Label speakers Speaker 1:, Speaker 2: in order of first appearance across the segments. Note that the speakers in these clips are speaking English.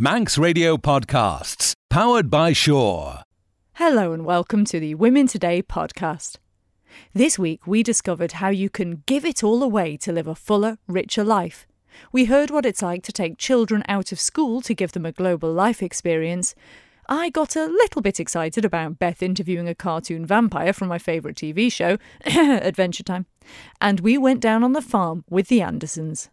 Speaker 1: Manx Radio Podcasts, powered by Shore.
Speaker 2: Hello and welcome to the Women Today podcast. This week we discovered how you can give it all away to live a fuller, richer life. We heard what it's like to take children out of school to give them a global life experience. I got a little bit excited about Beth interviewing a cartoon vampire from my favourite TV show, Adventure Time, and we went down on the farm with the Andersons.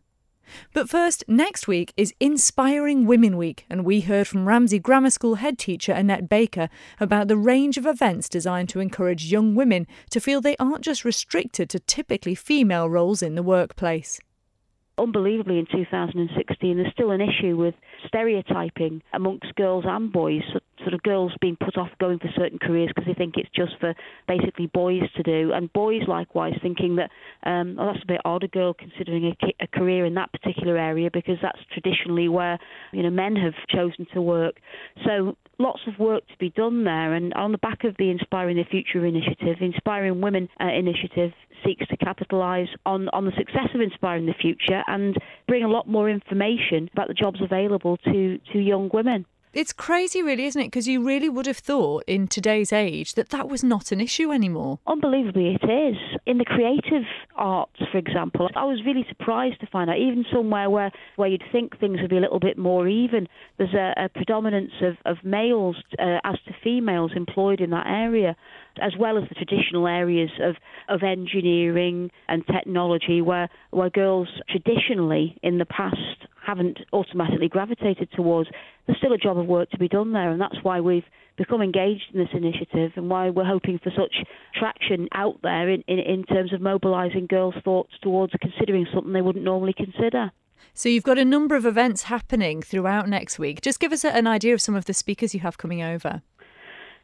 Speaker 2: But first, next week is Inspiring Women Week, and we heard from Ramsey Grammar School head teacher Annette Baker about the range of events designed to encourage young women to feel they aren't just restricted to typically female roles in the workplace.
Speaker 3: Unbelievably, in 2016, there's still an issue with stereotyping amongst girls and boys. Sort of girls being put off going for certain careers because they think it's just for basically boys to do, and boys likewise thinking that um, oh, that's a bit odd, a girl considering a, a career in that particular area because that's traditionally where you know men have chosen to work. So lots of work to be done there. And on the back of the Inspiring the Future initiative, Inspiring Women uh, initiative seeks to capitalise on, on the success of Inspiring the Future and bring a lot more information about the jobs available to, to young women.
Speaker 2: It's crazy, really, isn't it? Because you really would have thought in today's age that that was not an issue anymore.
Speaker 3: Unbelievably, it is. In the creative arts, for example, I was really surprised to find out, even somewhere where, where you'd think things would be a little bit more even, there's a, a predominance of, of males uh, as to females employed in that area as well as the traditional areas of, of engineering and technology, where, where girls traditionally in the past haven't automatically gravitated towards. There's still a job of work to be done there, and that's why we've become engaged in this initiative and why we're hoping for such traction out there in, in, in terms of mobilising girls' thoughts towards considering something they wouldn't normally consider.
Speaker 2: So you've got a number of events happening throughout next week. Just give us an idea of some of the speakers you have coming over.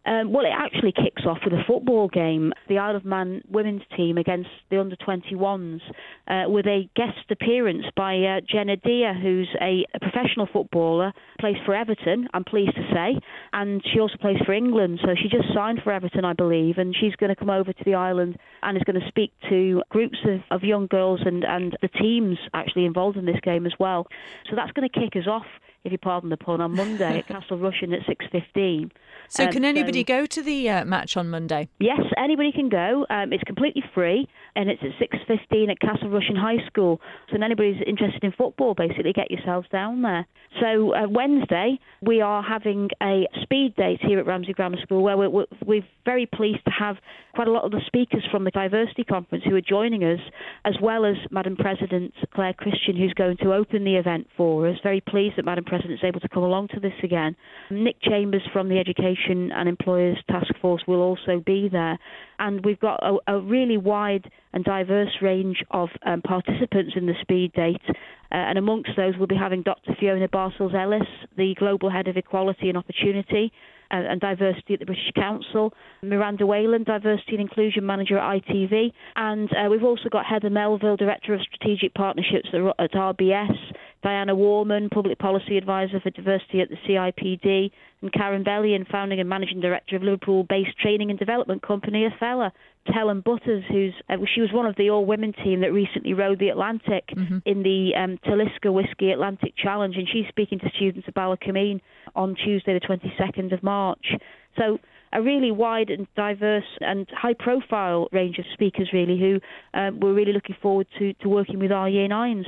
Speaker 3: Um, well, it actually kicks off with a football game. The Isle of Man women's team against the under 21s, uh, with a guest appearance by uh, Jenna Deer, who's a, a, professional footballer, plays for Everton, I'm pleased to say, and she also plays for England. So she just signed for Everton, I believe, and she's going to come over to the island and is going to speak to groups of, of young girls and, and the teams actually involved in this game as well. So that's going to kick us off if you pardon the pun, on Monday at Castle Rushen at 6.15.
Speaker 2: So um, can anybody so, go to the uh, match on Monday?
Speaker 3: Yes, anybody can go. Um, it's completely free and it's at 6.15 at Castle Rushen High School. So if anybody's interested in football, basically get yourselves down there. So uh, Wednesday, we are having a speed date here at Ramsey Grammar School where we're, we're, we're very pleased to have quite a lot of the speakers from the Diversity Conference who are joining us, as well as Madam President Clare Christian, who's going to open the event for us. Very pleased that Madam President is able to come along to this again. Nick Chambers from the Education and Employers Task Force will also be there. And we've got a, a really wide and diverse range of um, participants in the speed date. Uh, and amongst those, we'll be having Dr. Fiona Bartels Ellis, the Global Head of Equality and Opportunity, and Diversity at the British Council, Miranda Wayland, Diversity and Inclusion Manager at ITV, and uh, we've also got Heather Melville, Director of Strategic Partnerships at RBS, Dianah Worman, Public Policy Advisor for Diversity at the CIPD, and Karen Bellion, Founding and Managing Director of Liverpool-based training and development company Athela. Helen Butters, who's uh, she was one of the all-women team that recently rode the Atlantic mm-hmm. in the um, Talisker Whisky Atlantic Challenge, and she's speaking to students at Ballakermeen on Tuesday, the 22nd of March. So a really wide and diverse and high profile range of speakers really who um, we're really looking forward to, to working with our year nines.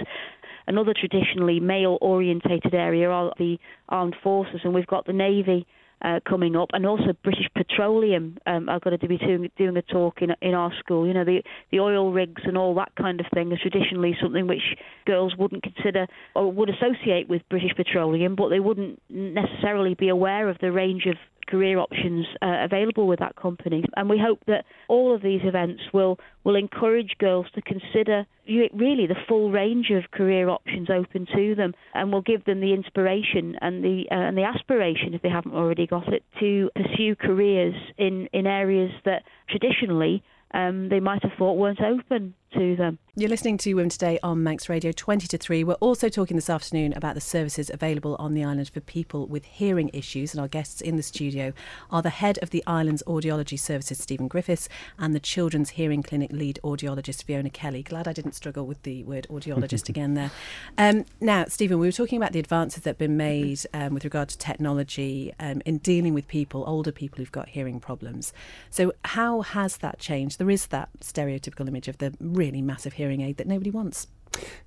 Speaker 3: Another traditionally male orientated area are the armed forces, and we've got the Navy uh, coming up, and also British Petroleum um, are going to be doing, doing a talk in in our school. You know, the the oil rigs and all that kind of thing is traditionally something which girls wouldn't consider or would associate with British Petroleum, but they wouldn't necessarily be aware of the range of career options uh, available with that company. And we hope that all of these events will, will encourage girls to consider really the full range of career options open to them and will give them the inspiration and the, uh, and the aspiration, if they haven't already got it, to pursue careers in, in areas that traditionally um, they might have thought weren't open to them.
Speaker 4: You're listening to Women Today on Manx Radio 20 to 3. We're also talking this afternoon about the services available on the island for people with hearing issues. And our guests in the studio are the head of the island's audiology services, Stephen Griffiths, and the Children's Hearing Clinic lead audiologist, Fiona Kelly. Glad I didn't struggle with the word audiologist again there. Um, now, Stephen, we were talking about the advances that have been made um, with regard to technology um, in dealing with people, older people who've got hearing problems. So, how has that changed? There is that stereotypical image of the really massive hearing aid that nobody wants.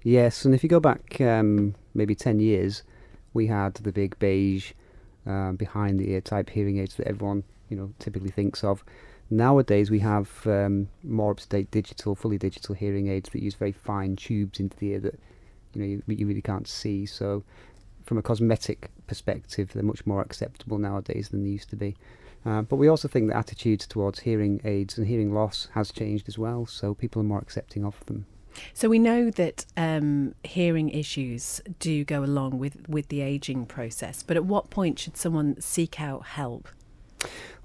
Speaker 5: Yes, and if you go back um, maybe 10 years, we had the big beige um, behind the ear type hearing aids that everyone you know typically thinks of. Nowadays, we have um, more up-to-date digital, fully digital hearing aids that use very fine tubes into the ear that you know you, you really can't see. So, from a cosmetic perspective, they're much more acceptable nowadays than they used to be. Uh, but we also think that attitudes towards hearing aids and hearing loss has changed as well, so people are more accepting of them.
Speaker 4: So we know that um, hearing issues do go along with, with the ageing process, but at what point should someone seek out help?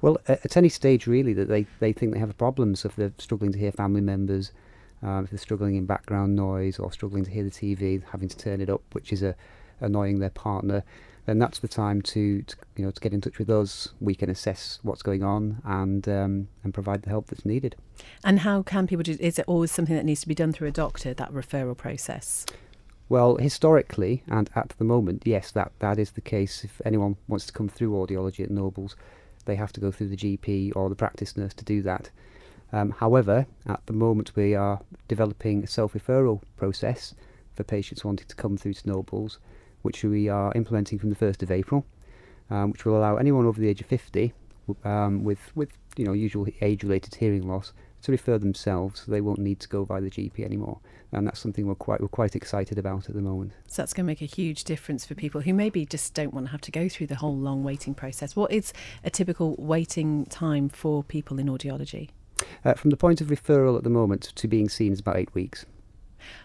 Speaker 5: Well, at any stage really that they, they think they have problems, if they're struggling to hear family members, um, if they're struggling in background noise or struggling to hear the TV, having to turn it up, which is a, annoying their partner, then that's the time to, to, you know to get in touch with us. We can assess what's going on and um, and provide the help that's needed.
Speaker 4: And how can people do? Is it always something that needs to be done through a doctor? That referral process.
Speaker 5: Well, historically and at the moment, yes, that, that is the case. If anyone wants to come through audiology at Nobles, they have to go through the GP or the practice nurse to do that. Um, however, at the moment, we are developing a self referral process for patients wanting to come through to Nobles which we are implementing from the 1st of April, um, which will allow anyone over the age of 50 um, with, with you know, usual age-related hearing loss to refer themselves so they won't need to go by the GP anymore. And that's something we're quite, we're quite excited about at the moment.
Speaker 4: So that's going to make a huge difference for people who maybe just don't want to have to go through the whole long waiting process. What is a typical waiting time for people in audiology?
Speaker 5: Uh, from the point of referral at the moment to being seen is about eight weeks.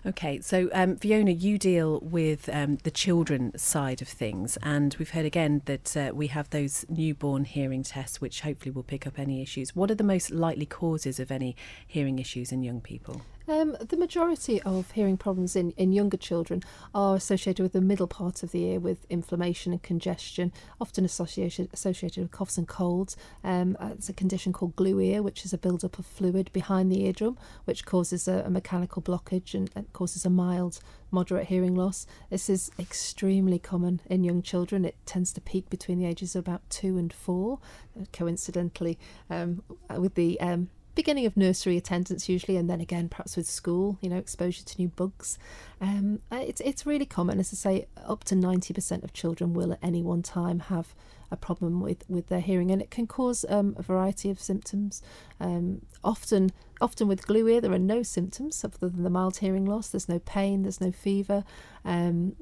Speaker 4: Okay, so um, Fiona, you deal with um, the children side of things, and we've heard again that uh, we have those newborn hearing tests, which hopefully will pick up any issues. What are the most likely causes of any hearing issues in young people?
Speaker 6: Um, the majority of hearing problems in, in younger children are associated with the middle part of the ear with inflammation and congestion, often associated associated with coughs and colds. Um, uh, it's a condition called glue ear, which is a build-up of fluid behind the eardrum, which causes a, a mechanical blockage and, and causes a mild moderate hearing loss. This is extremely common in young children. It tends to peak between the ages of about two and four. Uh, coincidentally, um, with the um, beginning of nursery attendance usually, and then again perhaps with school, you know, exposure to new bugs. Um, uh, it's it's really common, as I say, up to ninety percent of children will at any one time have a problem with, with their hearing, and it can cause um, a variety of symptoms. Um, often, often with glue ear, there are no symptoms other than the mild hearing loss. There's no pain. There's no fever. Um,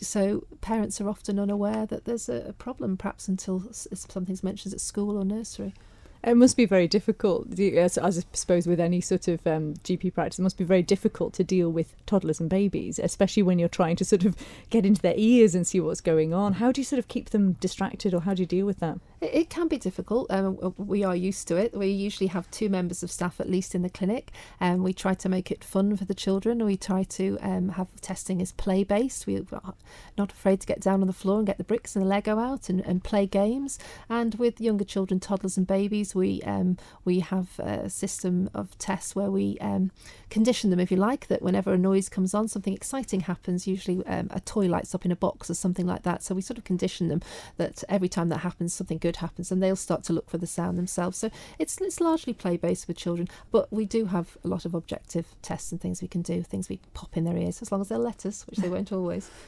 Speaker 6: so parents are often unaware that there's a, a problem, perhaps until something's mentioned at school or nursery.
Speaker 2: It must be very difficult, as, I suppose with any sort of um, GP practice, it must be very difficult to deal with toddlers and babies, especially when you're trying to sort of get into their ears and see what's going on. How do you sort of keep them distracted, or how do you deal with that?
Speaker 6: It, it can be difficult. Um, we are used to it. We usually have two members of staff at least in the clinic, and we try to make it fun for the children. We try to um, have testing as play based. We're not afraid to get down on the floor and get the bricks and the Lego out and, and play games. And with younger children, toddlers and babies we um, we have a system of tests where we um, condition them, if you like, that whenever a noise comes on, something exciting happens. Usually, um, a toy lights up in a box or something like that. So we sort of condition them that every time that happens, something good happens, and they'll start to look for the sound themselves. So it's it's largely play based with children, but we do have a lot of objective tests and things we can do, things we pop in their ears, as long as they'll let us, which they won't always.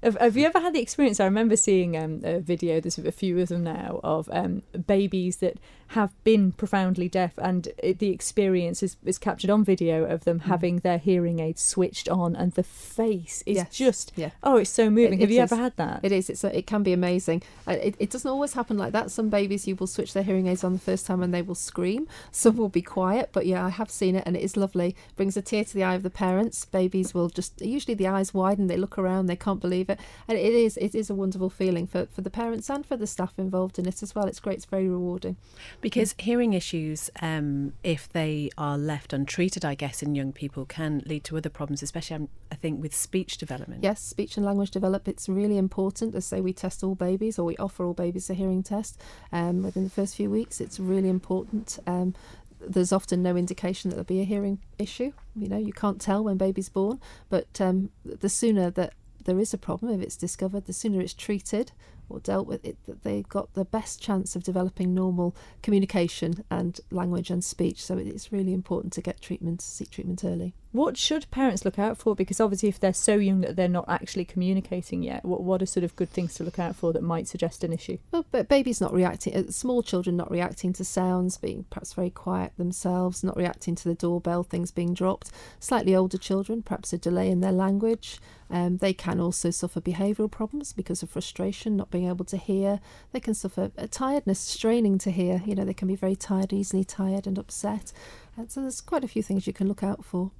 Speaker 2: Have, have, you ever had the experience? I remember seeing um, a video, there's a few of them now, of um, babies that have been profoundly deaf, and it, the experience is, is captured on video of them mm. having their hearing aids switched on, and the face is yes. just yeah. oh, it's so moving. It, have you is. ever had that?
Speaker 6: It is. It's a, it can be amazing. Uh, it, it doesn't always happen like that. Some babies you will switch their hearing aids on the first time and they will scream. Some will be quiet, but yeah, I have seen it, and it is lovely. Brings a tear to the eye of the parents. Babies will just usually the eyes widen, they look around, they can't believe it, and it is it is a wonderful feeling for for the parents and for the staff involved in it as well. It's great. It's very rewarding.
Speaker 4: Because hearing issues, um, if they are left untreated, I guess, in young people, can lead to other problems, especially, um, I think, with speech development.
Speaker 6: Yes, speech and language develop. It's really important. As say, we test all babies, or we offer all babies a hearing test um, within the first few weeks. It's really important. Um, there's often no indication that there'll be a hearing issue. You know, you can't tell when baby's born, but um, the sooner that there is a problem, if it's discovered, the sooner it's treated or dealt with it, that they've got the best chance of developing normal communication and language and speech. So it's really important to get treatment, seek treatment early.
Speaker 2: What should parents look out for? Because obviously, if they're so young that they're not actually communicating yet, what what are sort of good things to look out for that might suggest an issue?
Speaker 6: Well, but babies not reacting, uh, small children not reacting to sounds, being perhaps very quiet themselves, not reacting to the doorbell, things being dropped. Slightly older children, perhaps a delay in their language. Um, they can also suffer behavioural problems because of frustration, not being able to hear. They can suffer a tiredness, straining to hear. You know, they can be very tired, easily tired and upset. And so there's quite a few things you can look out for.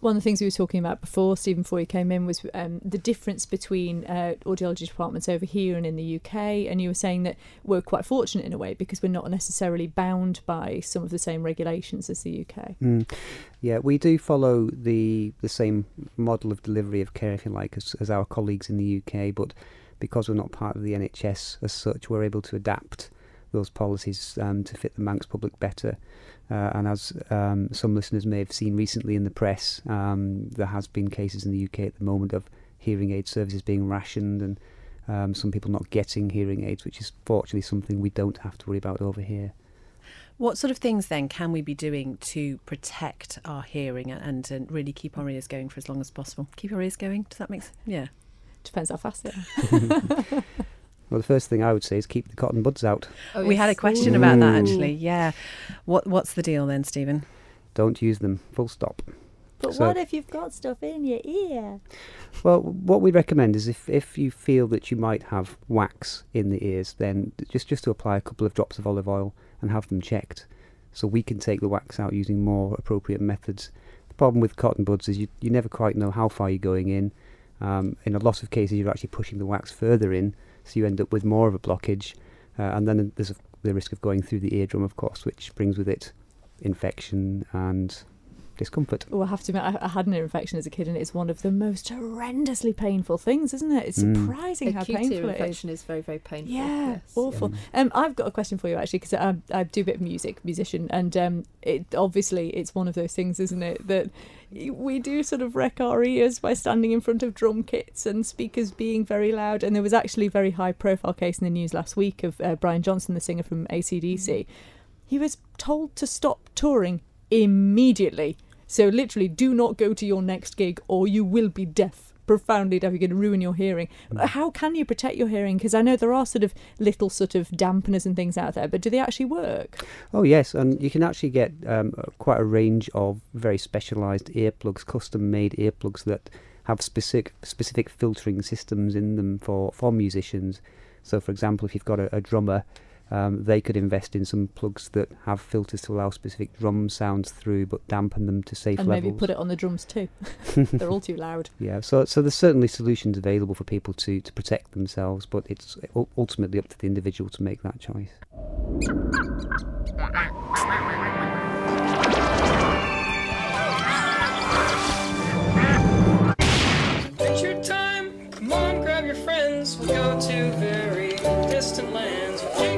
Speaker 2: One of the things we were talking about before, Stephen, before you came in, was um, the difference between uh, audiology departments over here and in the UK. And you were saying that we're quite fortunate in a way because we're not necessarily bound by some of the same regulations as the UK.
Speaker 5: Mm. Yeah, we do follow the the same model of delivery of care, if you like, as, as our colleagues in the UK. But because we're not part of the NHS as such, we're able to adapt those policies um, to fit the Manx public better. Uh, and as um, some listeners may have seen recently in the press, um, there has been cases in the UK at the moment of hearing aid services being rationed and um, some people not getting hearing aids, which is fortunately something we don't have to worry about over here.
Speaker 4: What sort of things then can we be doing to protect our hearing and, and really keep our ears going for as long as possible? Keep our ears going? Does that make sense? Yeah.
Speaker 2: Depends how fast they are.
Speaker 5: Well, the first thing I would say is keep the cotton buds out.
Speaker 4: Oh, we yes. had a question Ooh. about that actually. Yeah. What What's the deal then, Stephen?
Speaker 5: Don't use them. Full stop.
Speaker 2: But so, what if you've got stuff in your ear?
Speaker 5: Well, what we recommend is if, if you feel that you might have wax in the ears, then just just to apply a couple of drops of olive oil and have them checked, so we can take the wax out using more appropriate methods. The problem with cotton buds is you you never quite know how far you're going in. Um, in a lot of cases, you're actually pushing the wax further in, so you end up with more of a blockage, uh, and then there's a, the risk of going through the eardrum, of course, which brings with it infection and discomfort.
Speaker 2: Well, I have to admit, I, I, had an infection as a kid, and it's one of the most horrendously painful things, isn't it? It's mm. surprising
Speaker 6: mm.
Speaker 2: how
Speaker 6: Acute
Speaker 2: painful
Speaker 6: ear infection is. is very, very painful.
Speaker 2: Yeah, yes. awful. Yeah. Um, I've got a question for you actually, because I, I, do a bit of music, musician, and um, it obviously it's one of those things, isn't it, that we do sort of wreck our ears by standing in front of drum kits and speakers being very loud. And there was actually a very high profile case in the news last week of uh, Brian Johnson, the singer from ACDC. Mm. He was told to stop touring immediately so literally, do not go to your next gig or you will be deaf profoundly deaf. You're going to ruin your hearing. Mm. How can you protect your hearing? Because I know there are sort of little sort of dampeners and things out there, but do they actually work?
Speaker 5: Oh yes, and you can actually get um, quite a range of very specialised earplugs, custom-made earplugs that have specific specific filtering systems in them for for musicians. So, for example, if you've got a, a drummer um, they could invest in some plugs that have filters to allow specific drum sounds through, but dampen them to safe
Speaker 2: and
Speaker 5: levels.
Speaker 2: And maybe put it on the drums too. They're all too loud.
Speaker 5: Yeah, so so there's certainly solutions available for people to to protect themselves, but it's ultimately up to the individual to make that choice.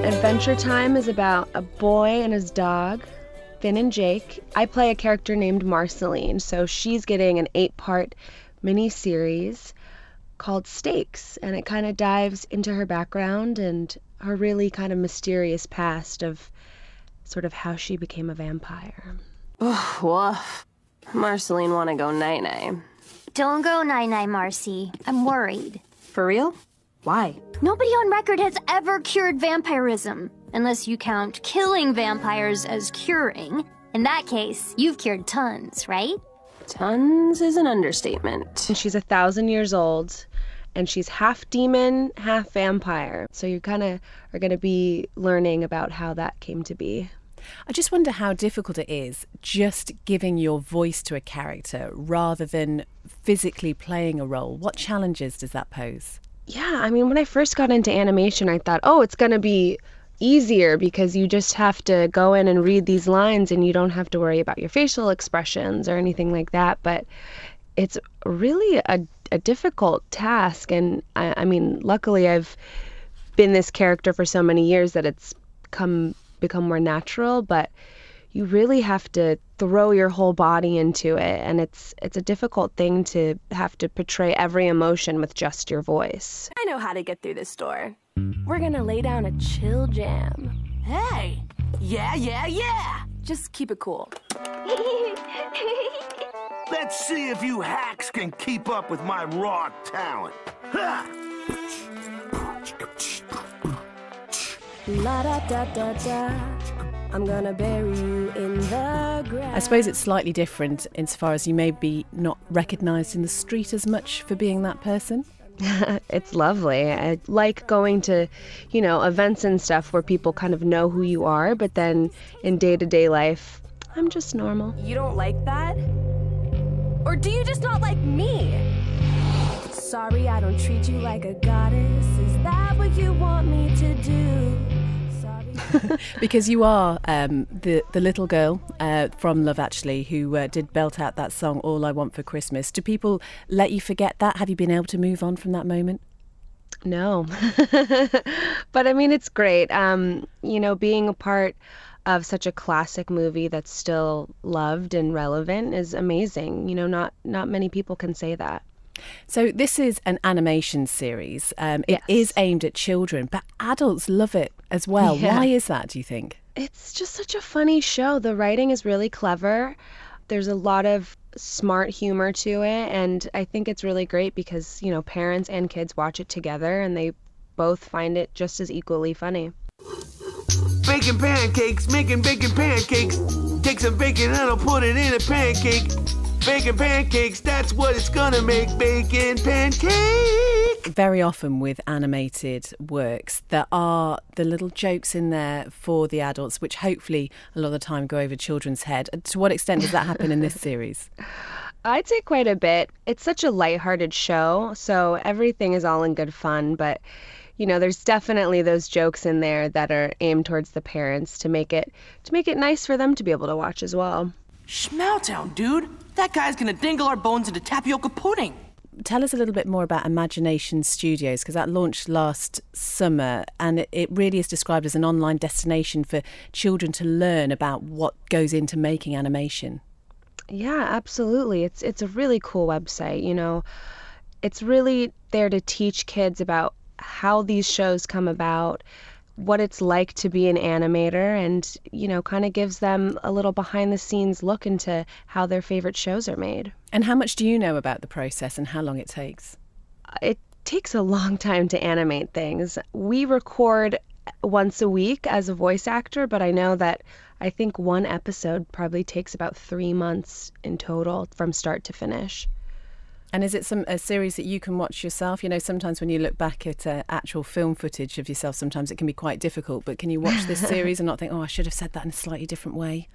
Speaker 7: Adventure Time
Speaker 8: is about a boy and his dog, Finn and Jake. I play a character named Marceline, so she's getting an eight part mini series called Stakes, and it kind of dives into her background and her really kind of mysterious past of sort of how she became a vampire.
Speaker 9: Oh, woof. Marceline wanna go night night.
Speaker 10: Don't go night night, Marcy. I'm worried.
Speaker 9: For real? Why?
Speaker 10: Nobody on record has ever cured vampirism, unless you count killing vampires as curing. In that case, you've cured tons, right?
Speaker 9: Tons is an understatement.
Speaker 8: And she's a thousand years old, and she's half demon, half vampire. So you kind of are going to be learning about how that came to be.
Speaker 4: I just wonder how difficult it is just giving your voice to a character rather than physically playing a role. What challenges does that pose?
Speaker 8: Yeah, I mean, when I first got into animation, I thought, oh, it's going to be easier because you just have to go in and read these lines and you don't have to worry about your facial expressions or anything like that. But it's really a, a difficult task. And I, I mean, luckily, I've been this character for so many years that it's come become more natural. But you really have to throw your whole body into it and it's it's a difficult thing to have to portray every emotion with just your voice.
Speaker 11: I know how to get through this door. We're gonna lay down a chill jam.
Speaker 12: Hey! Yeah, yeah, yeah!
Speaker 11: Just keep it cool.
Speaker 13: Let's see if you hacks can keep up with my raw talent. Ha!
Speaker 11: La da da da da. I'm gonna bury you in the ground.
Speaker 4: I suppose it's slightly different insofar as you may be not recognised in the street as much for being that person.
Speaker 8: it's lovely. I like going to, you know, events and stuff where people kind of know who you are, but then in day to day life, I'm just normal.
Speaker 11: You don't like that? Or do you just not like me? Sorry, I don't treat you like a goddess. Is that what you want me to do?
Speaker 4: because you are um, the the little girl uh, from Love Actually who uh, did belt out that song "All I Want for Christmas." Do people let you forget that? Have you been able to move on from that moment?
Speaker 8: No, but I mean it's great. Um, you know, being a part of such a classic movie that's still loved and relevant is amazing. You know, not not many people can say that.
Speaker 4: So this is an animation series. Um, it
Speaker 8: yes.
Speaker 4: is aimed at children, but adults love it as well.
Speaker 8: Yeah.
Speaker 4: Why is that? Do you think?
Speaker 8: It's just such a funny show. The writing is really clever. There's a lot of smart humor to it, and I think it's really great because you know parents and kids watch it together, and they both find it just as equally funny.
Speaker 13: Baking pancakes, making bacon pancakes. Take some bacon and I'll put it in a pancake. Bacon pancakes, that's what it's gonna make. Bacon pancake.
Speaker 4: Very often with animated works, there are the little jokes in there for the adults, which hopefully a lot of the time go over children's head. To what extent does that happen in this series?
Speaker 8: I'd say quite a bit. It's such a lighthearted show, so everything is all in good fun, but you know, there's definitely those jokes in there that are aimed towards the parents to make it to make it nice for them to be able to watch as well.
Speaker 12: Schmowtown, dude. That guy's gonna dingle our bones into tapioca pudding.
Speaker 4: Tell us a little bit more about Imagination Studios because that launched last summer and it, it really is described as an online destination for children to learn about what goes into making animation.
Speaker 8: Yeah, absolutely. It's it's a really cool website, you know. It's really there to teach kids about how these shows come about, what it's like to be an animator and you know kind of gives them a little behind the scenes look into how their favorite shows are made.
Speaker 4: And how much do you know about the process and how long it takes?
Speaker 8: Uh, it takes a long time to animate things. We record once a week as a voice actor but i know that i think one episode probably takes about three months in total from start to finish
Speaker 4: and is it some a series that you can watch yourself? You know, sometimes when you look back at uh, actual film footage of yourself, sometimes it can be quite difficult. But can you watch this series and not think, oh, I should have said that in a slightly different way?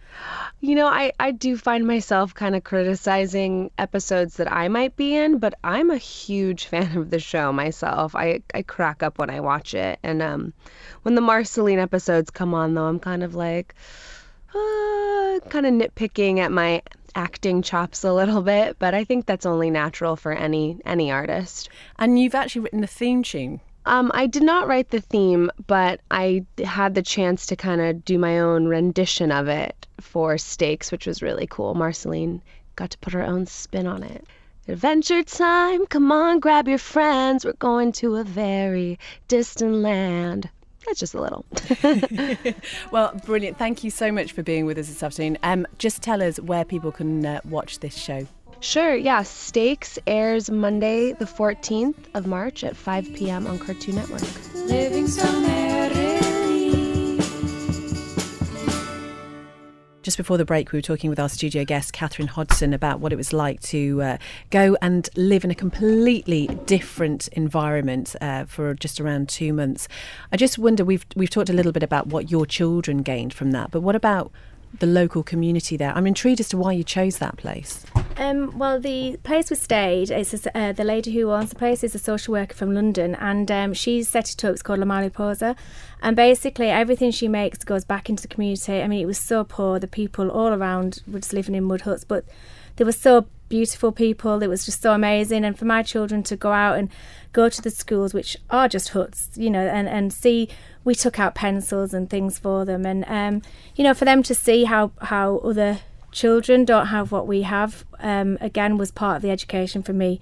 Speaker 8: You know, I, I do find myself kind of criticizing episodes that I might be in, but I'm a huge fan of the show myself. I, I crack up when I watch it. And um, when the Marceline episodes come on, though, I'm kind of like, uh, kind of nitpicking at my acting chops a little bit, but I think that's only natural for any any artist.
Speaker 4: And you've actually written the theme tune.
Speaker 8: Um, I did not write the theme, but I had the chance to kind of do my own rendition of it for Stakes, which was really cool. Marceline got to put her own spin on it. Adventure time, come on, grab your friends. We're going to a very distant land. That's just a little.
Speaker 4: well, brilliant. Thank you so much for being with us this afternoon. Um, just tell us where people can uh, watch this show.
Speaker 8: Sure, yeah. Stakes airs Monday, the 14th of March at 5 p.m. on Cartoon Network.
Speaker 4: Just before the break, we were talking with our studio guest, Catherine Hodson, about what it was like to uh, go and live in a completely different environment uh, for just around two months. I just wonder, we've, we've talked a little bit about what your children gained from that, but what about the local community there? I'm intrigued as to why you chose that place.
Speaker 14: Um, well, the place we stayed, it's uh, the lady who owns the place is a social worker from London, and um, she's set it up. It's called La Mariposa, and basically everything she makes goes back into the community. I mean, it was so poor; the people all around were just living in mud huts, but they were so beautiful people. It was just so amazing, and for my children to go out and go to the schools, which are just huts, you know, and and see. We took out pencils and things for them, and um, you know, for them to see how how other children don't have what we have, um, again, was part of the education for me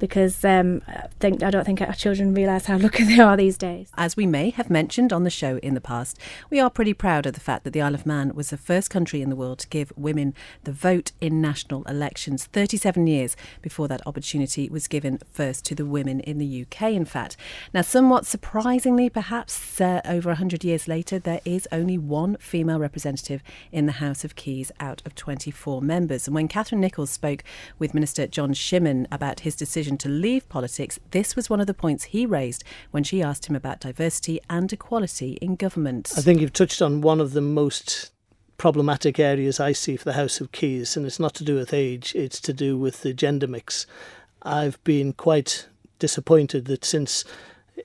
Speaker 14: because um, I, think, I don't think our children realise how lucky they are these days.
Speaker 4: As we may have mentioned on the show in the past, we are pretty proud of the fact that the Isle of Man was the first country in the world to give women the vote in national elections 37 years before that opportunity was given first to the women in the UK, in fact. Now, somewhat surprisingly, perhaps uh, over 100 years later, there is only one female representative in the House of Keys out of 24 members. And when Catherine Nicholls spoke with Minister John Shimmin about his decision to leave politics, this was one of the points he raised when she asked him about diversity and equality in government.
Speaker 15: I think you've touched on one of the most problematic areas I see for the House of Keys, and it's not to do with age, it's to do with the gender mix. I've been quite disappointed that since,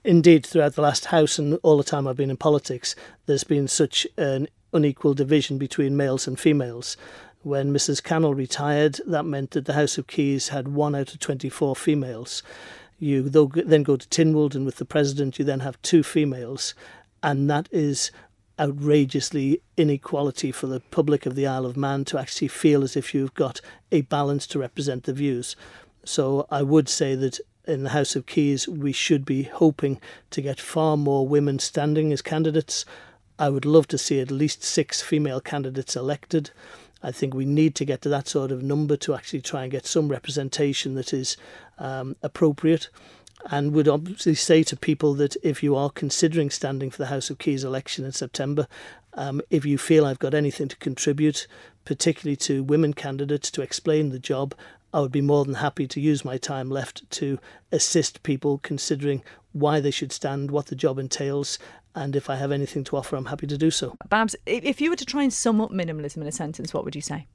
Speaker 15: indeed, throughout the last House and all the time I've been in politics, there's been such an unequal division between males and females. When Mrs. Cannell retired, that meant that the House of Keys had one out of 24 females. You then go to Tynwald, and with the president, you then have two females, and that is outrageously inequality for the public of the Isle of Man to actually feel as if you've got a balance to represent the views. So I would say that in the House of Keys, we should be hoping to get far more women standing as candidates. I would love to see at least six female candidates elected. I think we need to get to that sort of number to actually try and get some representation that is um, appropriate. And would obviously say to people that if you are considering standing for the House of Keys election in September, um, if you feel I've got anything to contribute, particularly to women candidates, to explain the job, I would be more than happy to use my time left to assist people considering why they should stand, what the job entails, and if I have anything to offer, I'm happy to do so.
Speaker 2: Babs, if you were to try and sum up minimalism in a sentence, what would you say?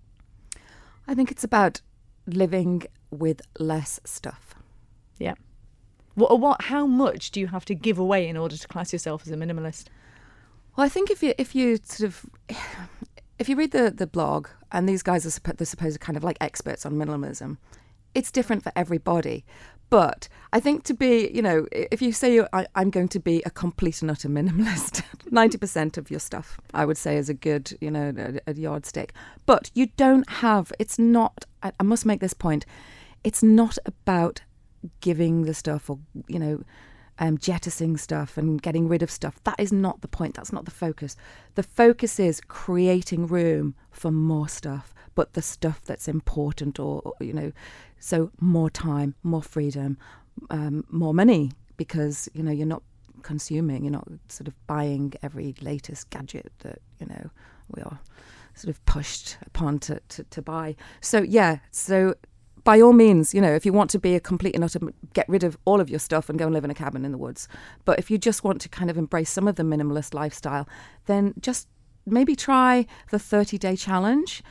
Speaker 16: I think it's about living with less stuff.
Speaker 2: Yeah. What, uh, what? How much do you have to give away in order to class yourself as a minimalist?
Speaker 16: Well, I think if you if you sort of if you read the the blog, and these guys are they're supposed to kind of like experts on minimalism, it's different for everybody. But I think to be, you know, if you say I, am going to be a complete and utter minimalist, 90% of your stuff, I would say, is a good, you know, a, a yardstick. But you don't have, it's not, I, I must make this point, it's not about giving the stuff or, you know, um, jettisoning stuff and getting rid of stuff. That is not the point. That's not the focus. The focus is creating room for more stuff, but the stuff that's important or, you know, so more time, more freedom, um, more money because you know you're not consuming, you're not sort of buying every latest gadget that you know we are sort of pushed upon to, to, to buy. So yeah, so by all means, you know, if you want to be a complete and utter, get rid of all of your stuff and go and live in a cabin in the woods. But if you just want to kind of embrace some of the minimalist lifestyle, then just maybe try the 30 day challenge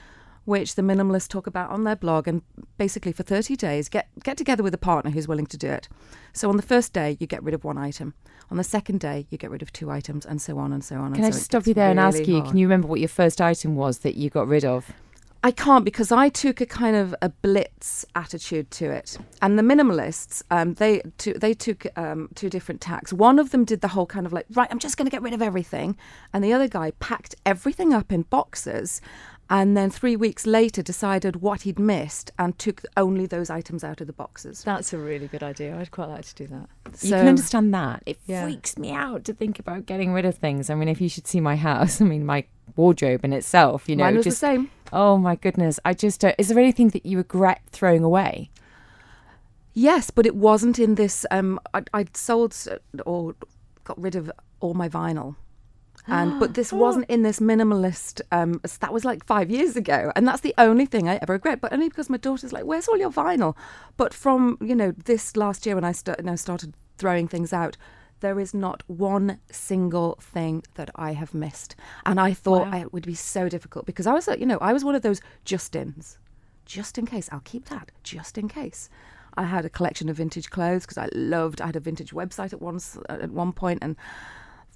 Speaker 16: which the minimalists talk about on their blog. And basically, for 30 days, get, get together with a partner who's willing to do it. So on the first day, you get rid of one item. On the second day, you get rid of two items, and so on and so on.
Speaker 17: Can
Speaker 16: and
Speaker 17: I
Speaker 16: so
Speaker 17: just stop you there
Speaker 16: really
Speaker 17: and ask you?
Speaker 16: hard.
Speaker 17: Can you remember what your first item was that you got rid of?
Speaker 16: I can't because I took a kind of a blitz attitude to it, and the minimalists, um, they to, they took um, two different tacks. One of them did the whole kind of like, right, I'm just going to get rid of everything, and the other guy packed everything up in boxes, and then three weeks later decided what he'd missed and took only those items out of the boxes.
Speaker 2: That's a really good idea. I'd quite like to do that.
Speaker 17: you can understand that. It
Speaker 2: Yeah.
Speaker 17: freaks me out to think about getting rid of things. I mean, if you should see my house, I mean, my wardrobe in itself, you know,
Speaker 16: Mine was the
Speaker 17: just
Speaker 16: same.
Speaker 17: Oh my goodness! I just uh, is there anything that you regret throwing away?
Speaker 16: Yes, but it wasn't in this. Um, I, I'd sold or got rid of all my vinyl. And but this wasn't in this minimalist. Um, that was like five years ago, and that's the only thing I ever regret. But only because my daughter's like, "Where's all your vinyl?" But from you know this last year when I sta- you know, started throwing things out, there is not one single thing that I have missed. And I thought
Speaker 2: Wow.
Speaker 16: it would be so difficult because I was like, you know, I was one of those Justins. just in case. I'll keep that just in case. I had a collection of vintage clothes because I loved. I had a vintage website at once at one point, and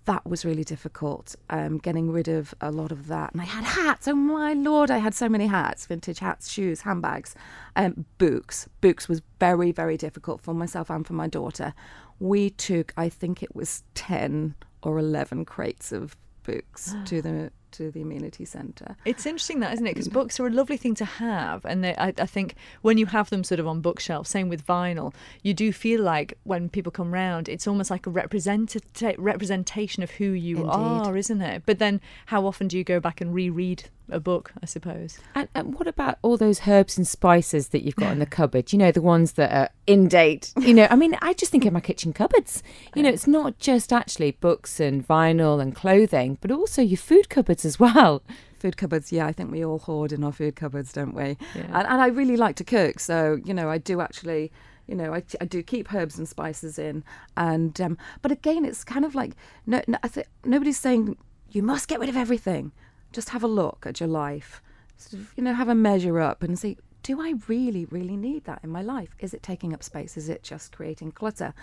Speaker 16: that was really difficult. Um, getting rid of a lot of that, and I had hats. Oh my lord, I had so many hats: vintage hats, shoes, handbags, um, books. Books was very very difficult for myself and for my daughter. We took, I think it was ten or eleven crates of books to the to the amenity centre.
Speaker 2: It's interesting that, isn't it? Because mm. books are a lovely thing to have, and they, I, I think when you have them sort of on bookshelves, same with vinyl, you do feel like when people come round, it's almost like a representata- representation of who you
Speaker 17: Indeed.
Speaker 2: are, isn't it? But then, how often do you go back and reread a book? I suppose.
Speaker 17: And, and what about all those herbs and spices that you've got in the cupboard? You know, the ones that are in date. You know, I mean, I just think of my kitchen cupboards. You know, it's not just actually books and vinyl and clothing, but also your food cupboards as well.
Speaker 16: Food cupboards, yeah, I think we all hoard in our food cupboards, don't we? And, and I really like to cook, so you know, I do actually you know, I, I do keep herbs and spices in, and um, but again, it's kind of like no, no I think nobody's saying you must get rid of everything. Just have a look at your life, sort of, you know, have a measure up and see. Do I really, really need that in my life? Is it taking up space? Is it just creating clutter?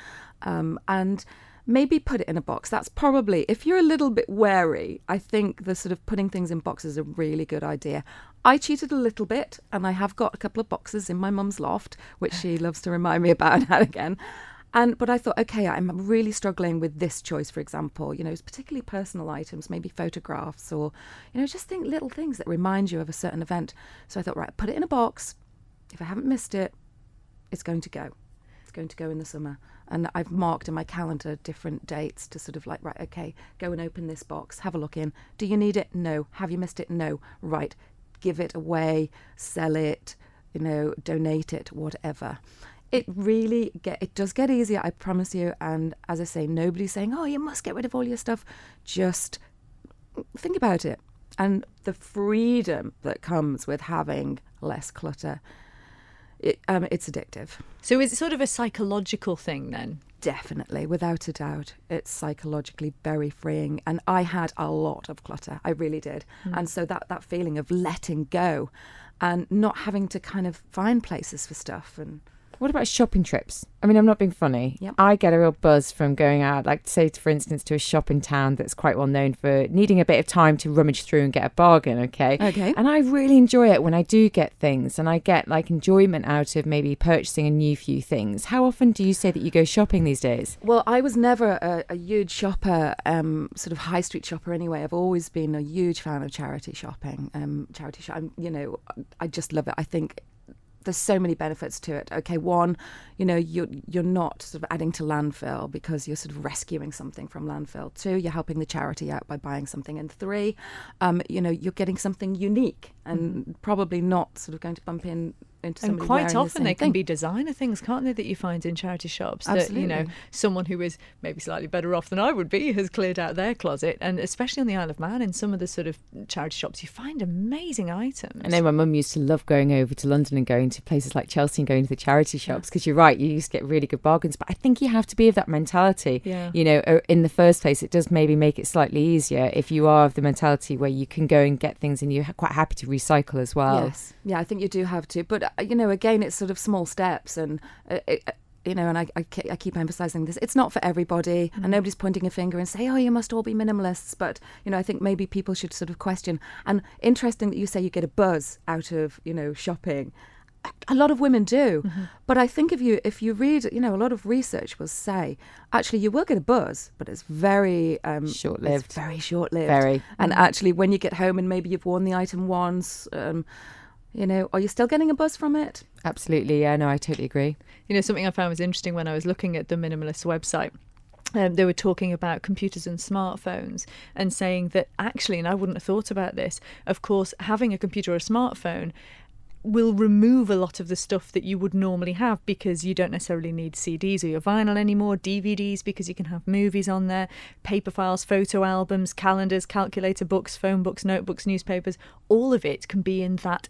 Speaker 16: Um, and maybe put it in a box. That's probably, if you're a little bit wary, I think the sort of putting things in boxes is a really good idea. I cheated a little bit, and I have got a couple of boxes in my mum's loft, which she loves to remind me about now and again. And but I thought, okay, I'm really struggling with this choice, for example. You know, it's particularly personal items, maybe photographs, or you know, just think little things that remind you of a certain event. So I thought, right, put it in a box. If I haven't missed it, it's going to go. It's going to go in the summer. And I've marked in my calendar different dates to sort of like, right, okay, go and open this box, have a look in. Do you need it? No. Have you missed it? No. Right. Give it away, sell it, you know, donate it, whatever. It really get it does get easier, I promise you. And as I say, nobody's saying, "Oh, you must get rid of all your stuff." Just think about it, and the freedom that comes with having less clutter. It, um, it's addictive.
Speaker 2: So is it sort of a psychological thing then?
Speaker 16: Definitely, without a doubt. It's psychologically very freeing. And I had a lot of clutter. I really did.
Speaker 2: Mm.
Speaker 16: And so that, that feeling of letting go and not having to kind of find places for stuff and
Speaker 17: What about shopping trips? I mean, I'm not being funny.
Speaker 16: Yep.
Speaker 17: I get a real buzz from going out, like say, for instance, to a shop in town that's quite well known for needing a bit of time to rummage through and get a bargain. Okay.
Speaker 16: Okay.
Speaker 17: And I really enjoy it when I do get things, and I get like enjoyment out of maybe purchasing a new few things. How often do you say that you go shopping these days?
Speaker 16: Well, I was never a, a huge shopper, um, sort of high street shopper anyway. I've always been a huge fan of charity shopping. Um, charity shop, I'm, you know, I just love it. I think there's so many benefits to it. Okay, one, you know, you're you're not sort of adding to landfill because you're sort of rescuing something from landfill. Two, you're helping the charity out by buying something. And three, um, you know, you're getting something unique and probably not sort of going to bump in into
Speaker 2: And quite
Speaker 16: the
Speaker 2: often
Speaker 16: same
Speaker 2: they can be designer things, can't they, that you find in charity shops that, you know, someone who is maybe slightly better off than I would be has cleared out their closet. And especially on the Isle of Man, in some of the sort of charity shops, you find amazing items.
Speaker 17: I know my mum used to love going over to London and going to places like Chelsea and going to the charity shops because you're right, you used to get really good bargains. But I think you have to be of that mentality.
Speaker 2: Yeah.
Speaker 17: You know, uh, in the first place, it does maybe make it slightly easier if you are of the mentality where you can go and get things and you're quite happy to recycle as well.
Speaker 16: Yes, yeah, I think you do have to. But uh, you know, again, it's sort of small steps, and uh, it, uh, you know, and I, I, I keep emphasising this. It's not for everybody, and nobody's pointing a finger and say, "Oh, you must all be minimalists." But you know, I think maybe people should sort of question. And interesting that you say you get a buzz out of you know shopping. A lot of women do, but I think if you if you read, you know, a lot of research will say actually you will get a buzz, but it's very um,
Speaker 17: Short-lived.
Speaker 16: very short lived.
Speaker 17: Very.
Speaker 16: And actually, when you get home and maybe you've worn the item once, um, you know, are you still getting a buzz from it?
Speaker 17: Absolutely. Yeah, no, I totally agree.
Speaker 2: You know, something I found was interesting when I was looking at the minimalist website. Um, they were talking about computers and smartphones and saying that actually, and I wouldn't have thought about this, of course, having a computer or a smartphone will remove a lot of the stuff that you would normally have because you don't necessarily need CDs or your vinyl anymore, DVDs because you can have movies on there, paper files, photo albums, calendars, calculator books, phone books, notebooks, newspapers, all of it can be in that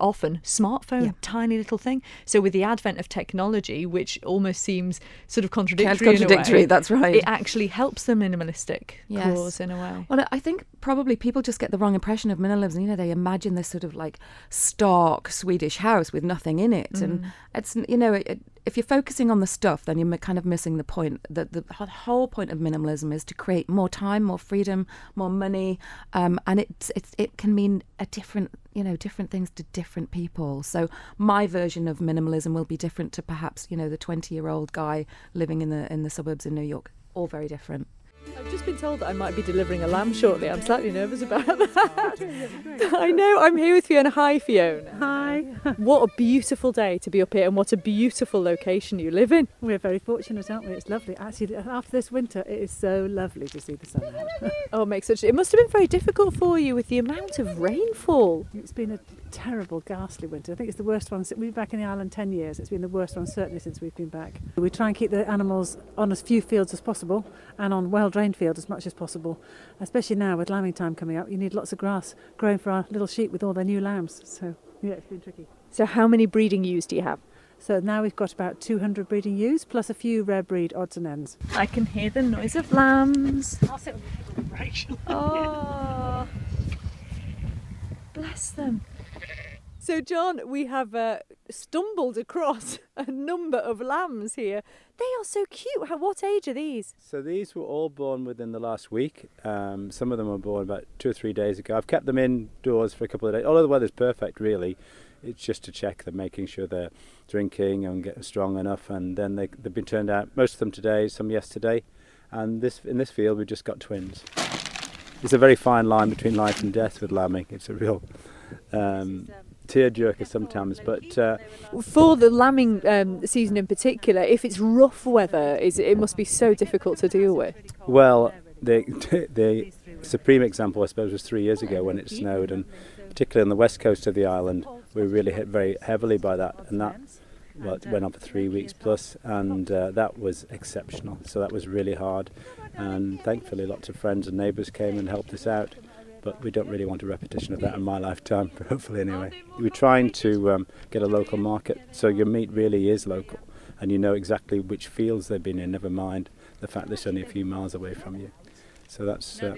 Speaker 2: often smartphone, tiny little thing. So with the advent of technology, which almost seems sort of contradictory, in a
Speaker 16: contradictory,
Speaker 2: way,
Speaker 16: that's right.
Speaker 2: It actually helps the minimalistic
Speaker 16: Yes.
Speaker 2: cause in a way.
Speaker 16: Well, I think probably people just get the wrong impression of minimalism. You know, they imagine this sort of like stark Swedish house with nothing in it, and
Speaker 2: Mm.
Speaker 16: it's you know, it, if you're focusing on the stuff, then you're kind of missing the point. That the whole point of minimalism is to create more time, more freedom, more money, um, and it it it can mean a different you know different things to different people. So my version of minimalism will be different to perhaps you know the 20 year old guy living in the in the suburbs in New York. All very different.
Speaker 2: I've just been told that I might be delivering a lamb shortly. I'm slightly nervous about oh, that. I know. I'm here with Fiona. Hi, Fiona.
Speaker 18: Hi.
Speaker 2: What a beautiful day to be up here, and what a beautiful location you live in.
Speaker 18: We're very fortunate, aren't we? It's lovely. Actually, after this winter, it is so lovely to see the sun out.
Speaker 2: Oh, it makes such. It must have been very difficult for you with the amount of rainfall.
Speaker 18: It's been a terrible, ghastly winter. I think it's the worst one. Since we've been back in the island 10 years. It's been the worst one, certainly, since we've been back. We try and keep the animals on as few fields as possible and on well drained fields as much as possible, especially now with lambing time coming up. You need lots of grass growing for our little sheep with all their new lambs. So, yeah, it's been tricky.
Speaker 2: So, how many breeding ewes do you have?
Speaker 18: So now we've got about 200 breeding ewes plus a few rare breed odds and ends.
Speaker 2: I can hear the noise of lambs.
Speaker 18: I'll sit with Rachel.
Speaker 2: Oh, bless them. So, John, we have uh, stumbled across a number of lambs here. They are so cute. How, what age are these?
Speaker 19: So these were all born within the last week. Um, some of them were born about two or three days ago. I've kept them indoors for a couple of days. Although the weather's perfect, really, it's just to check them, making sure they're drinking and getting strong enough. And then they, they've been turned out. Most of them today, some yesterday. And this in this field, we've just got twins. It's a very fine line between life and death with lambing. It's a real um, tearjerker sometimes, but. Uh,
Speaker 2: For the lambing um, season in particular, if it's rough weather, is it must be so difficult to deal with.
Speaker 19: Well, the the supreme example, I suppose, was three years ago when it snowed, and particularly on the west coast of the island, we were really hit very heavily by that, and that well, it went on for three weeks plus, and uh, that was exceptional. So that was really hard, and thankfully, lots of friends and neighbours came and helped us out. But we don't really want a repetition of that in my lifetime, hopefully anyway. We're trying to um, get a local market, so your meat really is local, and you know exactly which fields they've been in. Never mind the fact that it's only a few miles away from you. So that's uh,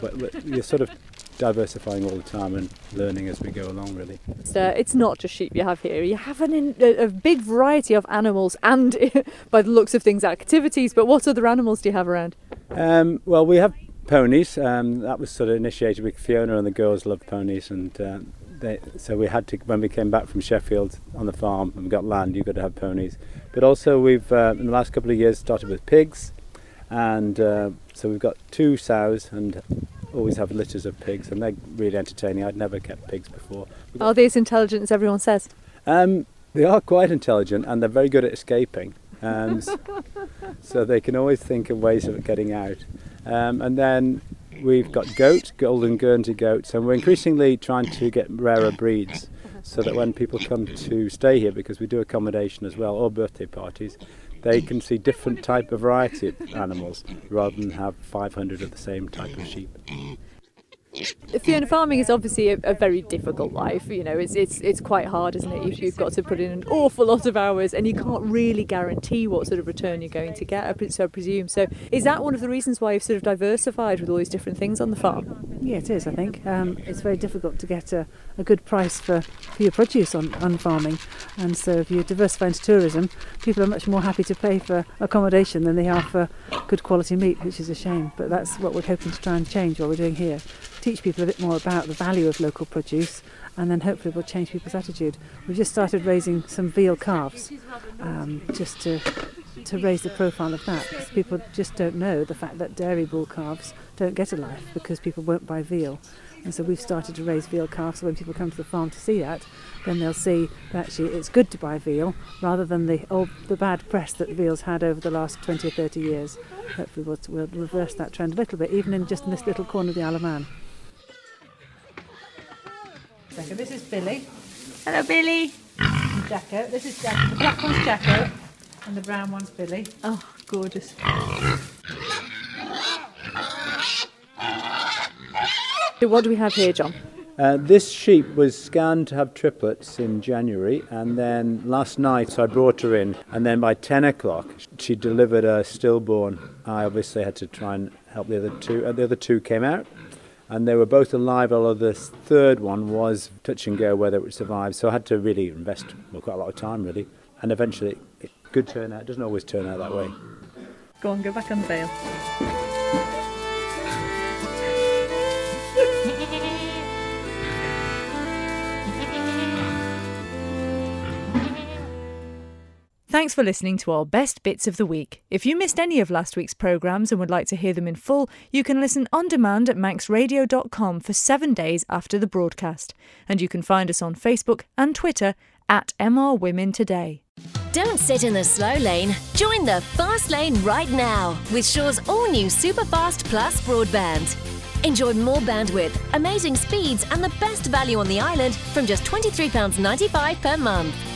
Speaker 19: but- but you're sort of diversifying all the time and learning as we go along, really.
Speaker 2: It's, uh, it's not just sheep you have here. You have an in, a, a big variety of animals and, by the looks of things, activities. But what other animals do you have around?
Speaker 19: Um, well, we have ponies. Um, that was sort of initiated with Fiona, and the girls love ponies, and uh, they, so we had to when we came back from Sheffield on the farm and we got land. You've got to have ponies. But also, we've uh, in the last couple of years started with pigs, and uh, so we've got two sows and always have litters of pigs, and they're really entertaining. I'd never kept pigs before.
Speaker 2: Are they as intelligent as everyone says?
Speaker 19: Um, they are quite intelligent and they're very good at escaping. Um, so they can always think of ways of getting out. Um, and then we've got goat, golden Guernsey goats, and we're increasingly trying to get rarer breeds so that when people come to stay here, because we do accommodation as well, or birthday parties, they can see different type of variety of animals rather than have 500 of the same type of sheep.
Speaker 2: Fiona, farming is obviously a, a very difficult life. You know, it's it's it's quite hard, isn't it? You've, you've got to put in an awful lot of hours, and you can't really guarantee what sort of return you're going to get. So I presume. So, is that one of the reasons why you've sort of diversified with all these different things on the farm?
Speaker 18: Yeah, it is, I think. Um, it's very difficult to get a, a good price for, for your produce on, on farming. And so if you diversify into tourism, people are much more happy to pay for accommodation than they are for good quality meat, which is a shame. But that's what we're hoping to try and change, what we're doing here. Teach people a bit more about the value of local produce and then hopefully we'll change people's attitude. We've just started raising some veal calves um, just to to raise the profile of that because people just don't know the fact that dairy bull calves don't get a life because people won't buy veal. And so we've started to raise veal calves. So when people come to the farm to see that, then they'll see that actually it's good to buy veal rather than the old, the bad press that the veal's had over the last 20 or 30 years. Hopefully we'll, we'll reverse that trend a little bit, even in just in this little corner of the Isle of Man. This is Billy.
Speaker 2: Hello, Billy.
Speaker 18: Jacko. This is Jacko. The black one's Jacko, and the brown one's Billy.
Speaker 2: Oh, gorgeous. So what do we have here, John?
Speaker 19: Uh, this sheep was scanned to have triplets in January, and then last night I brought her in, and then by 10 o'clock she delivered a stillborn. I obviously had to try and help the other two. Uh, the other two came out, and they were both alive, although the third one was touch and go whether it would survive. So I had to really invest well, quite a lot of time, really, and eventually it could turn out. It doesn't always turn out that way.
Speaker 2: Go on, go back on the veil. Thanks for listening to our best bits of the week. If you missed any of last week's programmes and would like to hear them in full, you can listen on demand at manxradio.com for seven days after the broadcast. And you can find us on Facebook and Twitter at MR Women Today.
Speaker 20: Don't sit in the slow lane. Join the fast lane right now with Sure's all new Superfast Plus broadband. Enjoy more bandwidth, amazing speeds, and the best value on the island from just £23.95 per month.